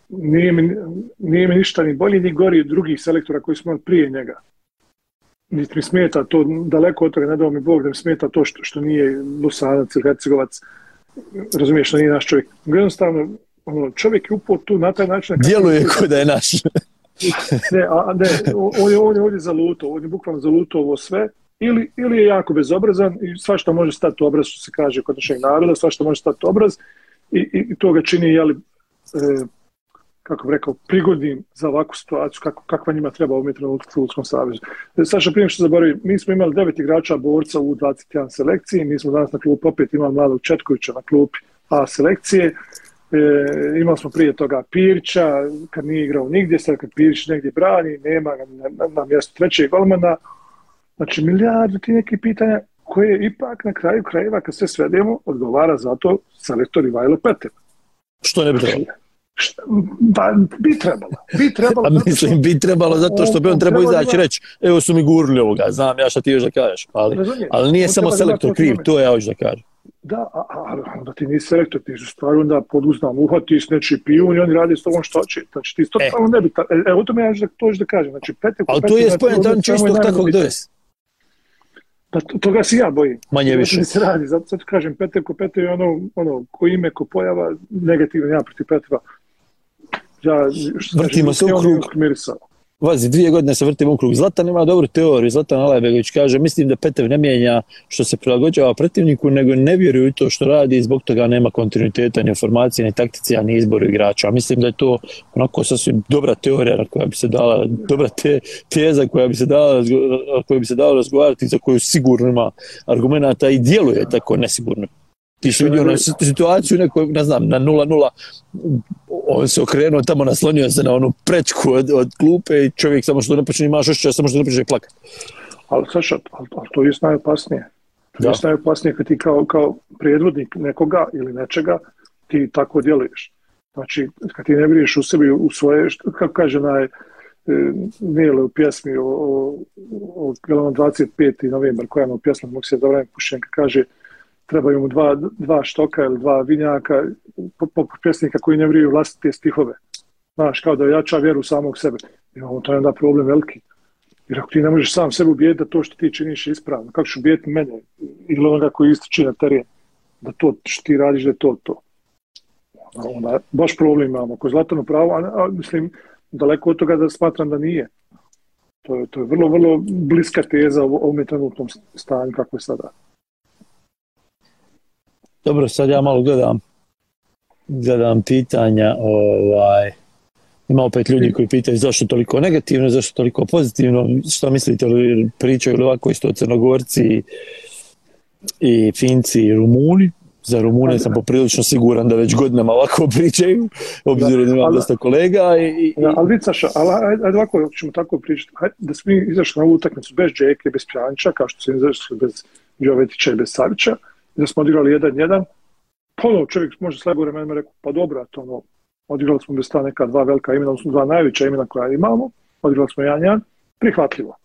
nije mi, nije mi ništa ni bolji ni gori od drugih selektora koji smo prije njega. Niti mi smeta to, daleko od toga, ne dao mi Bog da mi smeta to što, što nije Lusanac ili Hercegovac, razumiješ da nije naš čovjek. Jednostavno, ono, čovjek je upao tu na taj način. kako- djeluje kod da je naš. Ne, a, ne, on je, on je ovdje zalutao, on je bukvalno zalutao ovo sve, ili, ili je jako bezobrazan i svašta može stati u obraz, što se kaže kod našeg naroda, svašta može stati u obraz i, i, i to ga čini, jeli, e, kako bih rekao, prigodnim za ovakvu situaciju, kako, kakva njima treba u ovom trenutku u Futbolskom savjezu. E, Saša, prije što zaboravim, mi smo imali devet igrača borca u 21 selekciji, mi smo danas na klupu opet imali mladog Četkovića na klupi A selekcije, E, imali smo prije toga Pirća, kad nije igrao nigdje, sad kad Pirć negdje brani, nema ga na, na, na mjestu trećeg golmana. Znači, milijardu ti nekih pitanja koje ipak na kraju krajeva, kad sve svedemo, odgovara za to selektor Ivajlo Petev. Što ne bi trebalo? Šta, pa, bi trebalo. Bi trebalo. A zato što- mislim, bi trebalo zato što bi on trebao treba izaći ima- reći, evo su mi gurli ovoga, znam ja šta ti još da kažeš, ali, ali nije On samo selektor to kriv, to ja hoću da kažem. Da, a, a, onda ti nisi selektor, ti su stvari onda poduznam, uhvatiš nečiji pijun i oni rade s tobom što će. Znači ti totalno ne bi, ta, e, evo to me ja da, to ću da kažem. Znači, Petek, Ali to je spojen, on će istog takvog dovesti. Pa to, toga se ja bojim. Manje više. mi se radi, zato sad kažem Peter ko Peter je ono, ono, ko ime, ko pojava, negativan ja protiv Petra. Ja, što Vrtimo se u krug. Vazi, dvije godine se vrtimo u krug. Zlatan ima dobru teoriju, Zlatan Alajbegović kaže, mislim da Petev ne mijenja što se prilagođava protivniku, nego ne vjeruje u to što radi i zbog toga nema kontinuiteta ni informacije, ni taktici, a ni izboru igrača. Mislim da je to onako sasvim dobra teorija koja bi se dala, dobra te, teza koja bi se dala, koja bi se dala razgovarati, za koju sigurno ima argumenata i djeluje tako nesigurno. Ti si vidio na situaciju nekoj, ne znam, na 0-0, on se okrenuo tamo, naslonio se na onu prečku od, od klupe i čovjek samo što ne počne imaš ošća, samo što ne počne plakati. Ali, Saša, ali, ali to je najopasnije. To Da. je najopasnije kad ti kao, kao predvodnik nekoga ili nečega, ti tako djeluješ. Znači, kad ti ne vriješ u sebi, u svoje, što, kako kaže naj, e, Nijele u pjesmi o, o, o, o, o 25. novembar, koja je u pjesmi, mogu se zavrame Pušenka, kaže trebaju mu dva, dva štoka ili dva vinjaka, poput pjesnika koji ne vriju vlastite stihove. Znaš, kao da jača vjeru samog sebe. Imamo to je onda problem veliki. Jer ako ti ne možeš sam sebe ubijeti da to što ti činiš je ispravno, kako ću ubijeti mene ili onoga koji ističe na teren, da to što ti radiš da je to to. Ono, onda, baš problem imamo. Ako Zlatano pravo, a, a, mislim, daleko od toga da smatram da nije. To je, to je vrlo, vrlo bliska teza o ovom trenutnom stanju kako je sada. Dobro, sad ja malo gledam, gledam pitanja, ovaj, ima opet ljudi koji pitaju zašto toliko negativno, zašto toliko pozitivno, šta mislite, li pričaju li ovako isto Crnogorci i, i Finci i Rumuni, za Rumune sam poprilično siguran da već godinama ovako pričaju, obzirom da imam dosta kolega i, i, Ja, ali vidi, Saša, ali ajde, ajde ovako ćemo tako pričati. Hajde, da smo mi izašli na ovu utakmicu bez Džeke, bez Pjanića, kao što smo izašli bez Jovetića i bez Savića, da smo odigrali jedan jedan, ponovo čovjek može slabo vremenima rekao, pa dobro, to ono, odigrali smo bez ta neka dva velika imena, odnosno dva najveća imena koja imamo, odigrali smo jedan jedan, prihvatljivo.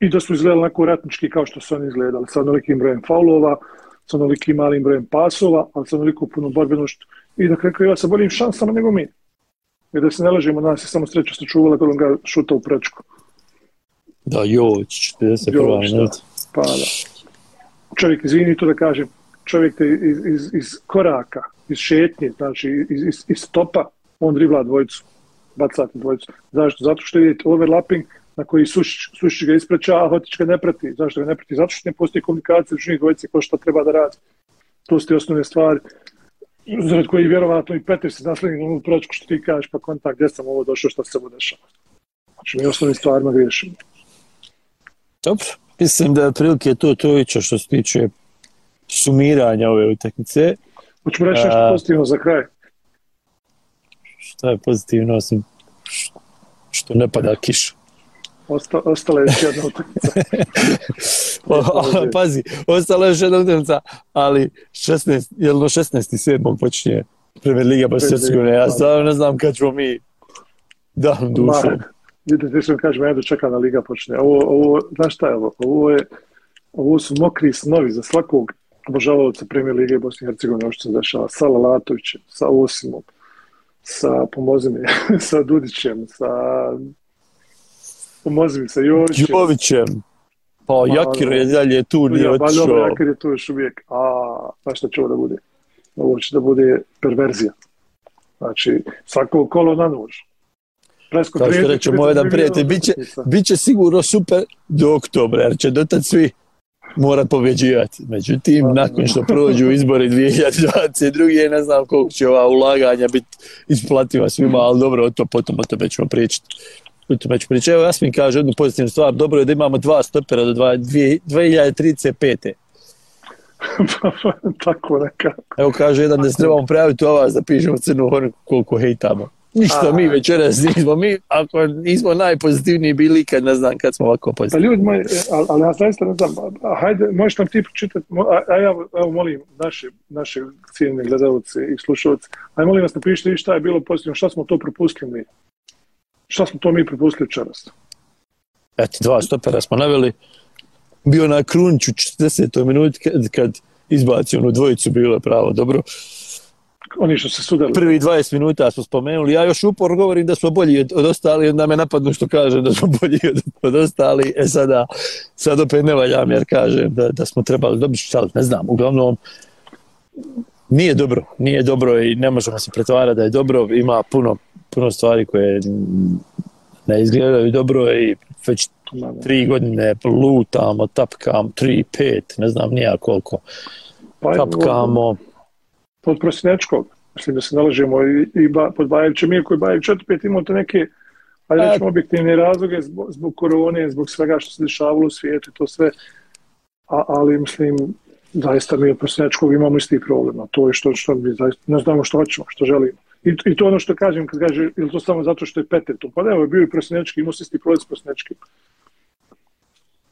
I da su izgledali onako ratnički kao što su oni izgledali, sa onolikim brojem faulova, sa onolikim malim brojem pasova, ali sa onoliko puno borbenošću. I da kraju ja sa boljim šansama nego mi. Jer da se ne lažemo, nas je samo sreća sačuvala kad on ga šuta u prečku. da Jović, 41. Jović, da. minuta. Pa da. Čovjek, izvini to da kažem, čovjek te iz, iz, iz koraka, iz šetnje, znači iz, iz, iz stopa, on dribla dvojicu. bacati dvojicu. Zašto? Zato što je overlapping na koji Sušić, Sušić ga ispreća, a Hotić ga ne prati. Zašto ga ne prati? Zato što ne postoji komunikacija između dvojice ko šta treba da radi. To su te osnovne stvari zarad koji vjerovatno i Petar se naslednji na pročku što ti kažeš, pa kontakt, gdje sam ovo došao, šta se bude dešava. Znači, mi osnovnim stvarima griješimo. Dobro, mislim da je prilike to Tovića što se tiče sumiranja ove utakmice. Hoćemo reći nešto pozitivno za kraj. Šta je pozitivno, osim što ne pada kiša. Osta, ostala je još jedna utakmica. Pazi, ostala je još jedna utakmica, ali 16, jel do 16. 7. počinje Premier Liga Bosne Hercegovine. Ja stvarno ne znam kad ćemo mi da dušu. Vidite, ti sam kažem, ja čekam da Liga počne. Ovo, ovo, znaš šta je ovo? Ovo, je, ovo su mokri snovi za svakog obožavaoca Premier Lige Bosne i Hercegovine, ovo što se dešava, sa Lalatovićem, sa Osimom, sa Pomozimi, sa Dudićem, sa Pomozi mi sa Jovićem. Jovićem. Pa Ma, Jakir je dalje tu, nije ja, otišao. Pa Jakir je tu još uvijek. A, pa šta će ovo da bude? Ovo će da bude perverzija. Znači, svako kolo na nož. Presko Kao što reče moj jedan prijatelj, bit će, bit će sigurno super do oktobra, jer će dotad svi mora pobjeđivati. Međutim, pa, nakon što prođu izbori 2022. ne znam koliko će ova ulaganja biti isplativa svima, ali dobro, o to potom o tome ćemo pričati u tome ću pričati. Evo, Jasmin kaže jednu pozitivnu stvar. Dobro je da imamo dva stopera do 2035. Tako nekako. Evo kaže jedan da se trebamo prijaviti u vas da pišemo crnu honu koliko hejtamo. Ništa, A, mi večeras nismo, mi ako nismo najpozitivniji bili kad ne znam kad smo ovako pozitivni. Pa ljudi moji, ali, ali ja zaista ne znam, hajde, možeš nam ti pročitati, a, a ja evo molim naše, naše cijenine gledalce i slušalce, aj molim vas napišite šta je bilo pozitivno, šta smo to propustili šta smo to mi propustili čarast? Eto, dva stopera smo naveli. Bio na krunču 40. minuti kad, kad izbacio onu dvojicu, bilo je pravo dobro. Oni što se sudali. Prvi 20 minuta smo spomenuli. Ja još upor govorim da smo bolji od, od ostali, onda me napadnu što kažem da smo bolji od, od ostali. E sada, sad opet ne valjam jer kažem da, da smo trebali dobiti šta, ne znam. Uglavnom, nije dobro, nije dobro i ne možemo se pretvarati da je dobro. Ima puno puno stvari koje ne izgledaju dobro i već tri godine lutamo, tapkam, tri, pet, ne znam nija koliko. Pa, tapkamo. Pod prosinečkog, mislim da se nalažemo i, i ba, pod Bajevićem, iako je Bajević četiri, pet imao te neke ali rećemo objektivne razloge zbog, zbog korone, zbog svega što se dešavalo u svijetu to sve, A, ali mislim, zaista mi od prosinečkog imamo isti problem, a to je što, što mi zaista, ne znamo što hoćemo, što želimo. I, I to ono što kažem, kad kaže, ili to samo zato što je Peter tu? Pa ne, je bio i prosnečki, imao se isti proces prosnečki.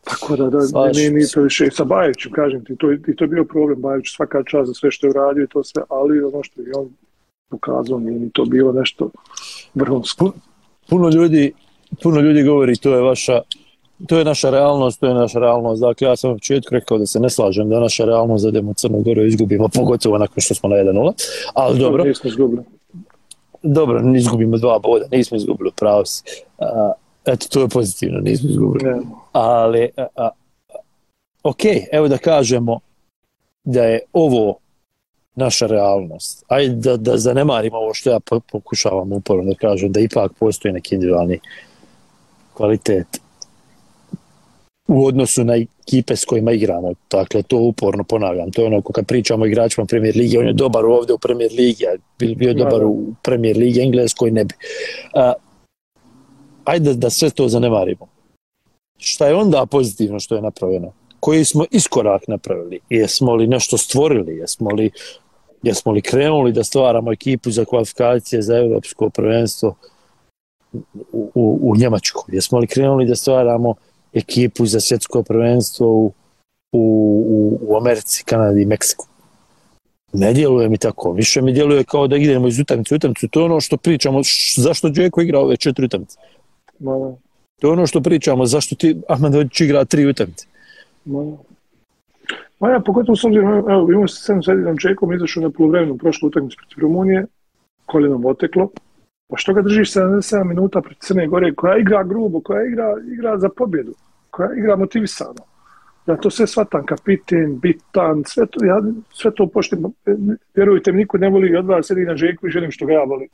Tako da, da ne, nije to više. Sa Bajevićem, kažem ti, to, i to je bio problem. Bajević svaka čast za sve što je uradio i to sve, ali ono što je on pokazao, nije ni to bilo nešto vrhunsko. Puno ljudi, puno ljudi govori, to je vaša to je naša realnost, to je naša realnost. Dakle, ja sam u početku rekao da se ne slažem da naša realnost zademo Crnu Goru izgubimo, pogotovo nakon što smo na 1-0. Ali dobro. Nismo izgubili dobro, izgubimo dva boda, nismo izgubili, pravo si. A, eto, to je pozitivno, nismo izgubili. Ne. Ali, a, a, ok, evo da kažemo da je ovo naša realnost. Ajde da, da zanemarimo ovo što ja pokušavam uporno da kažem, da ipak postoji neki individualni kvalitet u odnosu na ekipe s kojima igramo. Dakle, to uporno ponavljam. To je ono kad pričamo o igračima Premier Ligi, on je dobar ovdje u Premier Ligi, a bio, bio dobar u Premier Ligi Engleskoj, ne bi. A, ajde da sve to zanemarimo. Šta je onda pozitivno što je napravljeno? Koji smo iskorak napravili? Jesmo li nešto stvorili? Jesmo li, jesmo li krenuli da stvaramo ekipu za kvalifikacije za evropsko prvenstvo u, u, u Njemačku? Jesmo li krenuli da stvaramo ekipu za svjetsko prvenstvo u, u, u, u Americi, Kanadi i Meksiku. Ne djeluje mi tako. Više mi djeluje kao da idemo iz utakmice u utakmicu. To je ono što pričamo. Š, zašto Džeko igra ove četiri utakmice? To je ono što pričamo. Zašto ti Ahmed Hođić igra tri utakmice? Ma ja, pogotovo s obzirom, evo, imamo se sedam sedinom Džekom, izašao na polovremenu prošlu utakmicu protiv Rumunije, koljenom oteklo, Pa što ga držiš 77 minuta pred Crne Gore, koja igra grubo, koja igra, igra za pobjedu, koja igra motivisano. Ja to sve shvatam, kapiten, bitan, sve to, ja sve to poštim. Vjerujte mi, niko ne voli od vas, sedi na žeku i želim što ga ja volim.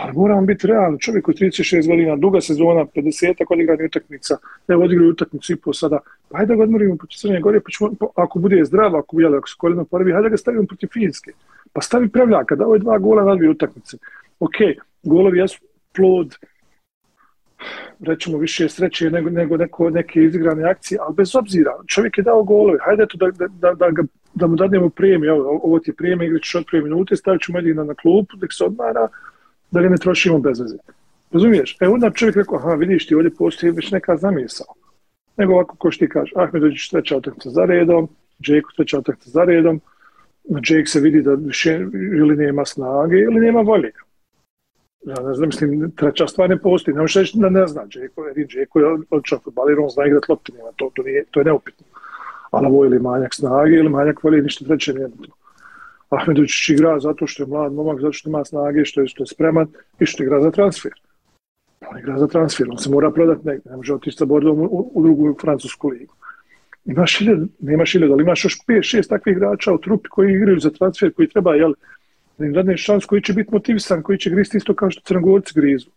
Ali moramo biti realni. Čovjek koji 36 godina, duga sezona, 50 odigrani utakmica, ne odigraju utakmicu i po sada, pa hajde da ga odmorimo protiv Crne Gore, pa ćemo, pa ako bude zdrav, ako bude, ako se koljeno poravi, hajde da ga stavimo protiv Finjske. Pa stavi Prevljaka, da ovaj dva gola na dvije utakmice. Ok, golovi jesu plod, rećemo više sreće nego, nego neko, neke izigrane akcije, ali bez obzira, čovjek je dao golove, hajde to da, da, da, da, ga, da mu dadnemo prijemi, ovo, ovo ti je premije, igrat ćeš od prije minute, stavit ćemo Edina na klupu, nek se odmara, da ga ne trošimo bez veze. Razumiješ? E onda čovjek rekao, aha, vidiš ti, ovdje postoji već neka zamisao. Nego ovako, ko što ti kaže, Ahmedović treća utakmica za redom, Jake treća utakmica za redom, na se vidi da više ili nema snage ili nema volje. Ja ne znam, mislim, treća stvar ne postoji. Ne možeš da ne zna Jake, jer Jake je odličan futbaler, on zna igrat lopte, nema to, to, nije, to je neupitno. Ali ovo ili manjak snage ili manjak volje, ništa treće nije bitno. Ahmedović igra zato što je mlad momak, zato što ima snage, što je, što je spreman i što igra za transfer. On igra za transfer, on se mora prodati negdje, ne može otići sa Bordom u, u drugu francusku ligu. Imaš ili, nemaš ili, ali imaš još 5-6 takvih igrača u trupi koji igraju za transfer, koji treba, jel, da im dadneš šans koji će biti motivisan, koji će gristi isto kao što crnogorci grizu.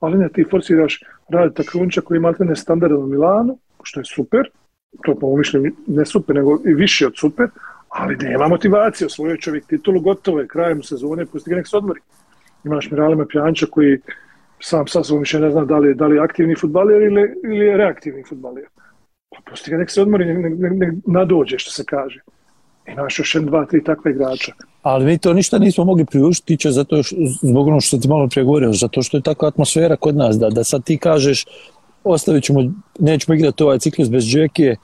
Ali ne, ti forsiraš radita Krunča koji ima ne standardan u Milanu, što je super, to po mišljenju ne super, nego i više od super, ali nema motivacije, osvojio čovjek titulu, gotovo je, krajem sezone, pusti ga nek se odmori. Imaš Miralima Pjanča koji sam sa sobom više ne zna da li, da li je aktivni futbaler ili, ili je reaktivni futbaler. Pa pusti ga nek se odmori, nek, nek, nek nadođe, što se kaže. Imaš još jedan, dva, tri takve igrača. Ali mi to ništa nismo mogli priuštiti, će zato što, zbog ono što ti malo prije govorio, zato što je takva atmosfera kod nas, da, da sad ti kažeš, ostavit ćemo, nećemo igrati ovaj ciklus bez džeke,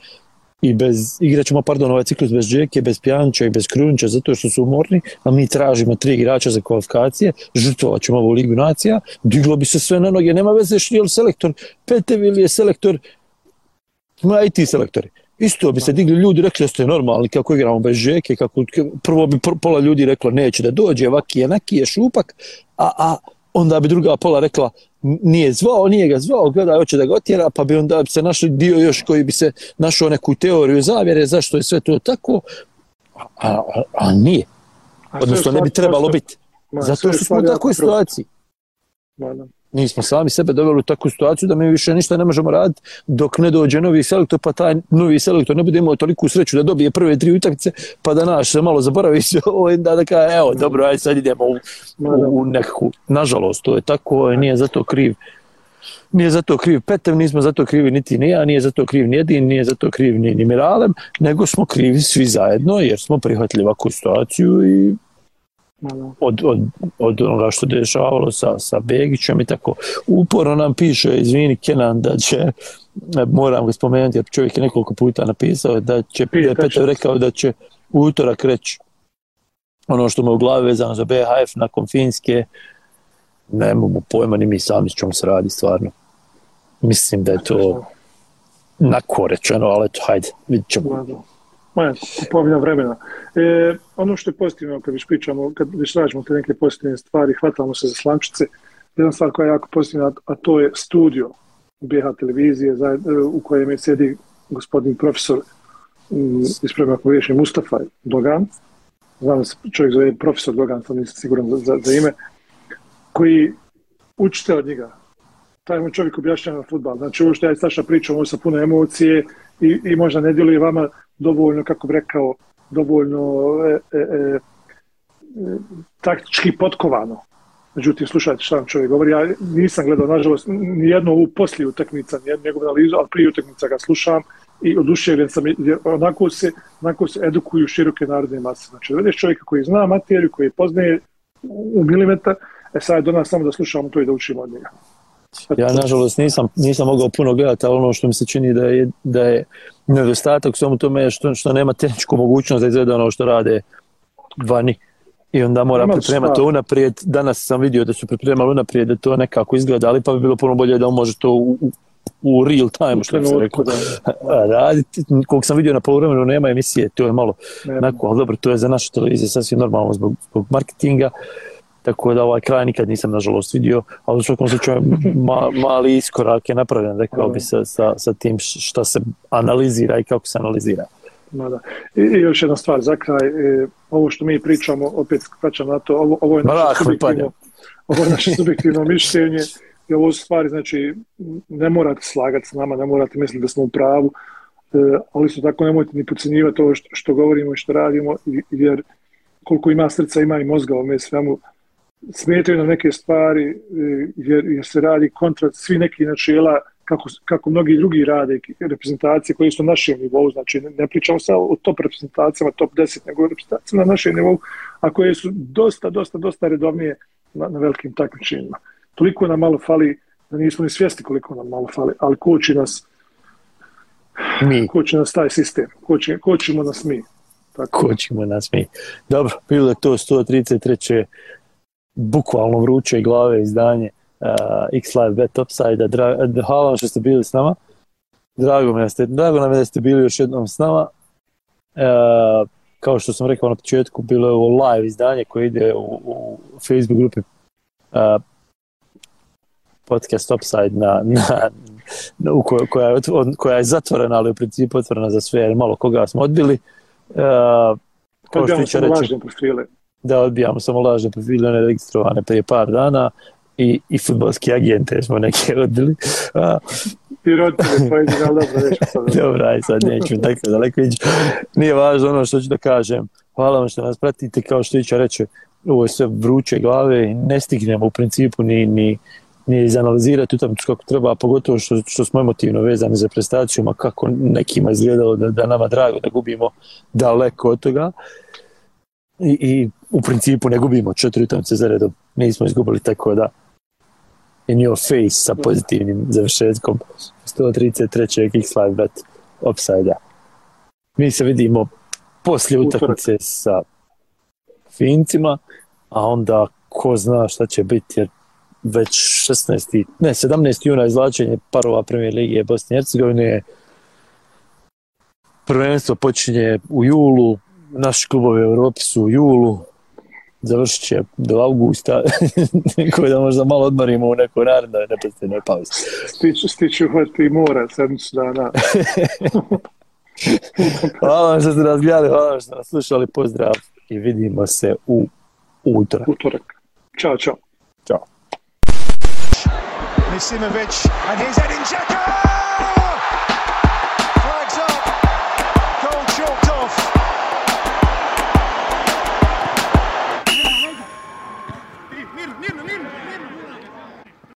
i bez, igrat ćemo, pardon, ovaj ciklus bez Džeke, bez Pjanča i bez Krunića, zato što su umorni, a mi tražimo tri igrača za kvalifikacije, žrtvovat ćemo ovu ligu nacija, diglo bi se sve na noge, nema veze što je li selektor Petev ili je selektor, ima i ti selektori. Isto bi se digli ljudi, rekli da ste normalni kako igramo bez Džeke, kako, prvo bi pola ljudi reklo neće da dođe, vaki je, naki je šupak, a, a onda bi druga pola rekla nije zvao, nije ga zvao, gleda, hoće da ga otjera, pa bi onda se našli dio još koji bi se našao neku teoriju zavjere, zašto je sve to tako, a, a, a nije. Odnosno, ne bi trebalo biti. Zato što smo u takvoj situaciji. Mi smo sami sebe doveli u takvu situaciju da mi više ništa ne možemo raditi dok ne dođe novi selektor, pa taj novi selektor ne bude imao toliku sreću da dobije prve tri utakmice, pa da naš se malo zaboravi se ovo da da kaže, evo, dobro, ajde sad idemo u, u, u nekakvu. Nažalost, to je tako, nije zato kriv. Nije zato kriv Petev, nismo zato krivi niti ni ja, nije zato kriv ni Edin, nije zato kriv ni, ni Miralem, nego smo krivi svi zajedno jer smo prihvatili ovakvu situaciju i od, od, od onoga što dešavalo sa, sa Begićem i tako. Uporno nam piše, izvini Kenan, da će, moram ga spomenuti, jer čovjek je nekoliko puta napisao, da će, Pije, Petar rekao da će utorak reći ono što mu u glavi vezano za BHF nakon Finske, ne mogu pojma ni mi sami s čom se radi stvarno. Mislim da je to nako rečeno, ali eto, hajde, vidit ćemo. Ma, kupovina vremena. E, ono što je pozitivno, kad viš pričamo, kad viš rađemo te neke pozitivne stvari, hvatamo se za slančice, jedna stvar koja je jako pozitivna, a to je studio BH televizije za, e, u kojem je sedi gospodin profesor ispravno ako vješ Mustafa Dogan, znam se čovjek zove profesor Dogan, sad nisam siguran za, za, za ime, koji učite od njega. Taj mu čovjek objašnjava futbal. Znači ovo što ja i Saša pričam, ovo sa puno emocije i, i možda ne djeluje vama dovoljno, kako bi rekao, dovoljno e, e, e, e, taktički potkovano. Međutim, slušajte šta vam čovjek govori. Ja nisam gledao, nažalost, ni jednu ovu poslije utakmica, ni jednu njegovu analizu, ali prije utakmica ga slušam i oduševljen sam, jer onako se, onako se edukuju široke narodne mase. Znači, da vidiš čovjeka koji zna materiju, koji poznaje u milimetar, e sad je do nas samo da slušamo to i da učimo od njega. Ja, nažalost, nisam, nisam mogao puno gledati, ali ono što mi se čini da je, da je nedostatak samo tome što, što nema tehničku mogućnost da izgleda ono što rade vani. I onda mora Imam pripremati to unaprijed. Danas sam vidio da su pripremali unaprijed da to nekako izgleda, ali pa bi bilo puno bolje da on može to u, u, u real time, što se rekao, raditi. Kog sam vidio na polovremenu, nema emisije, to je malo, neko, ali dobro, to je za našu televiziju sasvim normalno zbog, zbog marketinga. Uh, tako da ovaj kraj nikad nisam nažalost vidio, ali u svakom slučaju ma, mali iskorak je napravljen, rekao bi sa, sa, sa tim šta se analizira i kako se analizira. Mada. I, I još jedna stvar za kraj, e, ovo što mi pričamo, opet vraćam na to, ovo, ovo je naše subjektivno, ovo je naše subjektivno mišljenje i ovo su stvari, znači, ne morate slagati s nama, ne morate misliti da smo u pravu, e, ali su tako nemojte ni pocenjivati ovo što, što govorimo i što radimo, jer koliko ima srca, ima i mozga u ovome svemu, smetaju nam neke stvari e, jer, jer se radi kontra svi neki načela kako, kako mnogi drugi rade reprezentacije koji su na našem nivou, znači ne, ne pričamo samo o top reprezentacijama, top 10, nego reprezentacijama na našem nivou, a koje su dosta, dosta, dosta redovnije na, na velikim takmičenjima. Toliko nam malo fali da nismo ni svjesni koliko nam malo fali, ali koči nas mi. koči nas taj sistem, koči, kočimo nas mi. Tako. Kočimo nas mi. Dobro, bilo je to 133 bukvalno vruće glave izdanje uh, X-Live Bet Upside. Hvala vam što ste bili s nama. Drago, me ste, drago nam je da ste bili još jednom s nama. Uh, kao što sam rekao na početku, bilo je ovo live izdanje koje ide u, u Facebook grupi uh, podcast Upside na, na, na, u koja, koja, je, koja je zatvorena, ali u principu otvorena za sve, jer malo koga smo odbili. Uh, kao što će reći, da odbijamo samo lažne profile neregistrovane prije par dana i, i futbolski agente smo neke odbili. A, I roditelji ali dobro, neću Dobro, aj sad neću tako daleko ići. Nije važno ono što ću da kažem. Hvala vam što nas pratite, kao što Ića reče, ovo je sve vruće glave i ne stignemo u principu ni, ni, ni izanalizirati utakmicu kako treba, pogotovo što, što smo emotivno vezani za prestaciju, ma kako nekima izgledalo da, da nama drago da gubimo daleko od toga. I, i u principu ne gubimo četiri utakmice za redom. Nismo izgubili tako da in your face sa pozitivnim završetkom 133. X5 bet upside Mi se vidimo poslije utakmice sa Fincima, a onda ko zna šta će biti jer već 16. ne 17. juna izlačenje parova premijer Ligije Bosne i Hercegovine prvenstvo počinje u julu naši klubovi u Europi su u julu završit će do augusta, koje da možda malo odmarimo u nekoj narednoj neprestavnoj pauzi. Stiću, stiću hvati mora, sedmicu dana. hvala vam što ste nas gledali, hvala vam što nas slušali, pozdrav i vidimo se u utorak. Utorak. Ćao, čao. Ćao. Misimovic, and here's Edin Dzeko!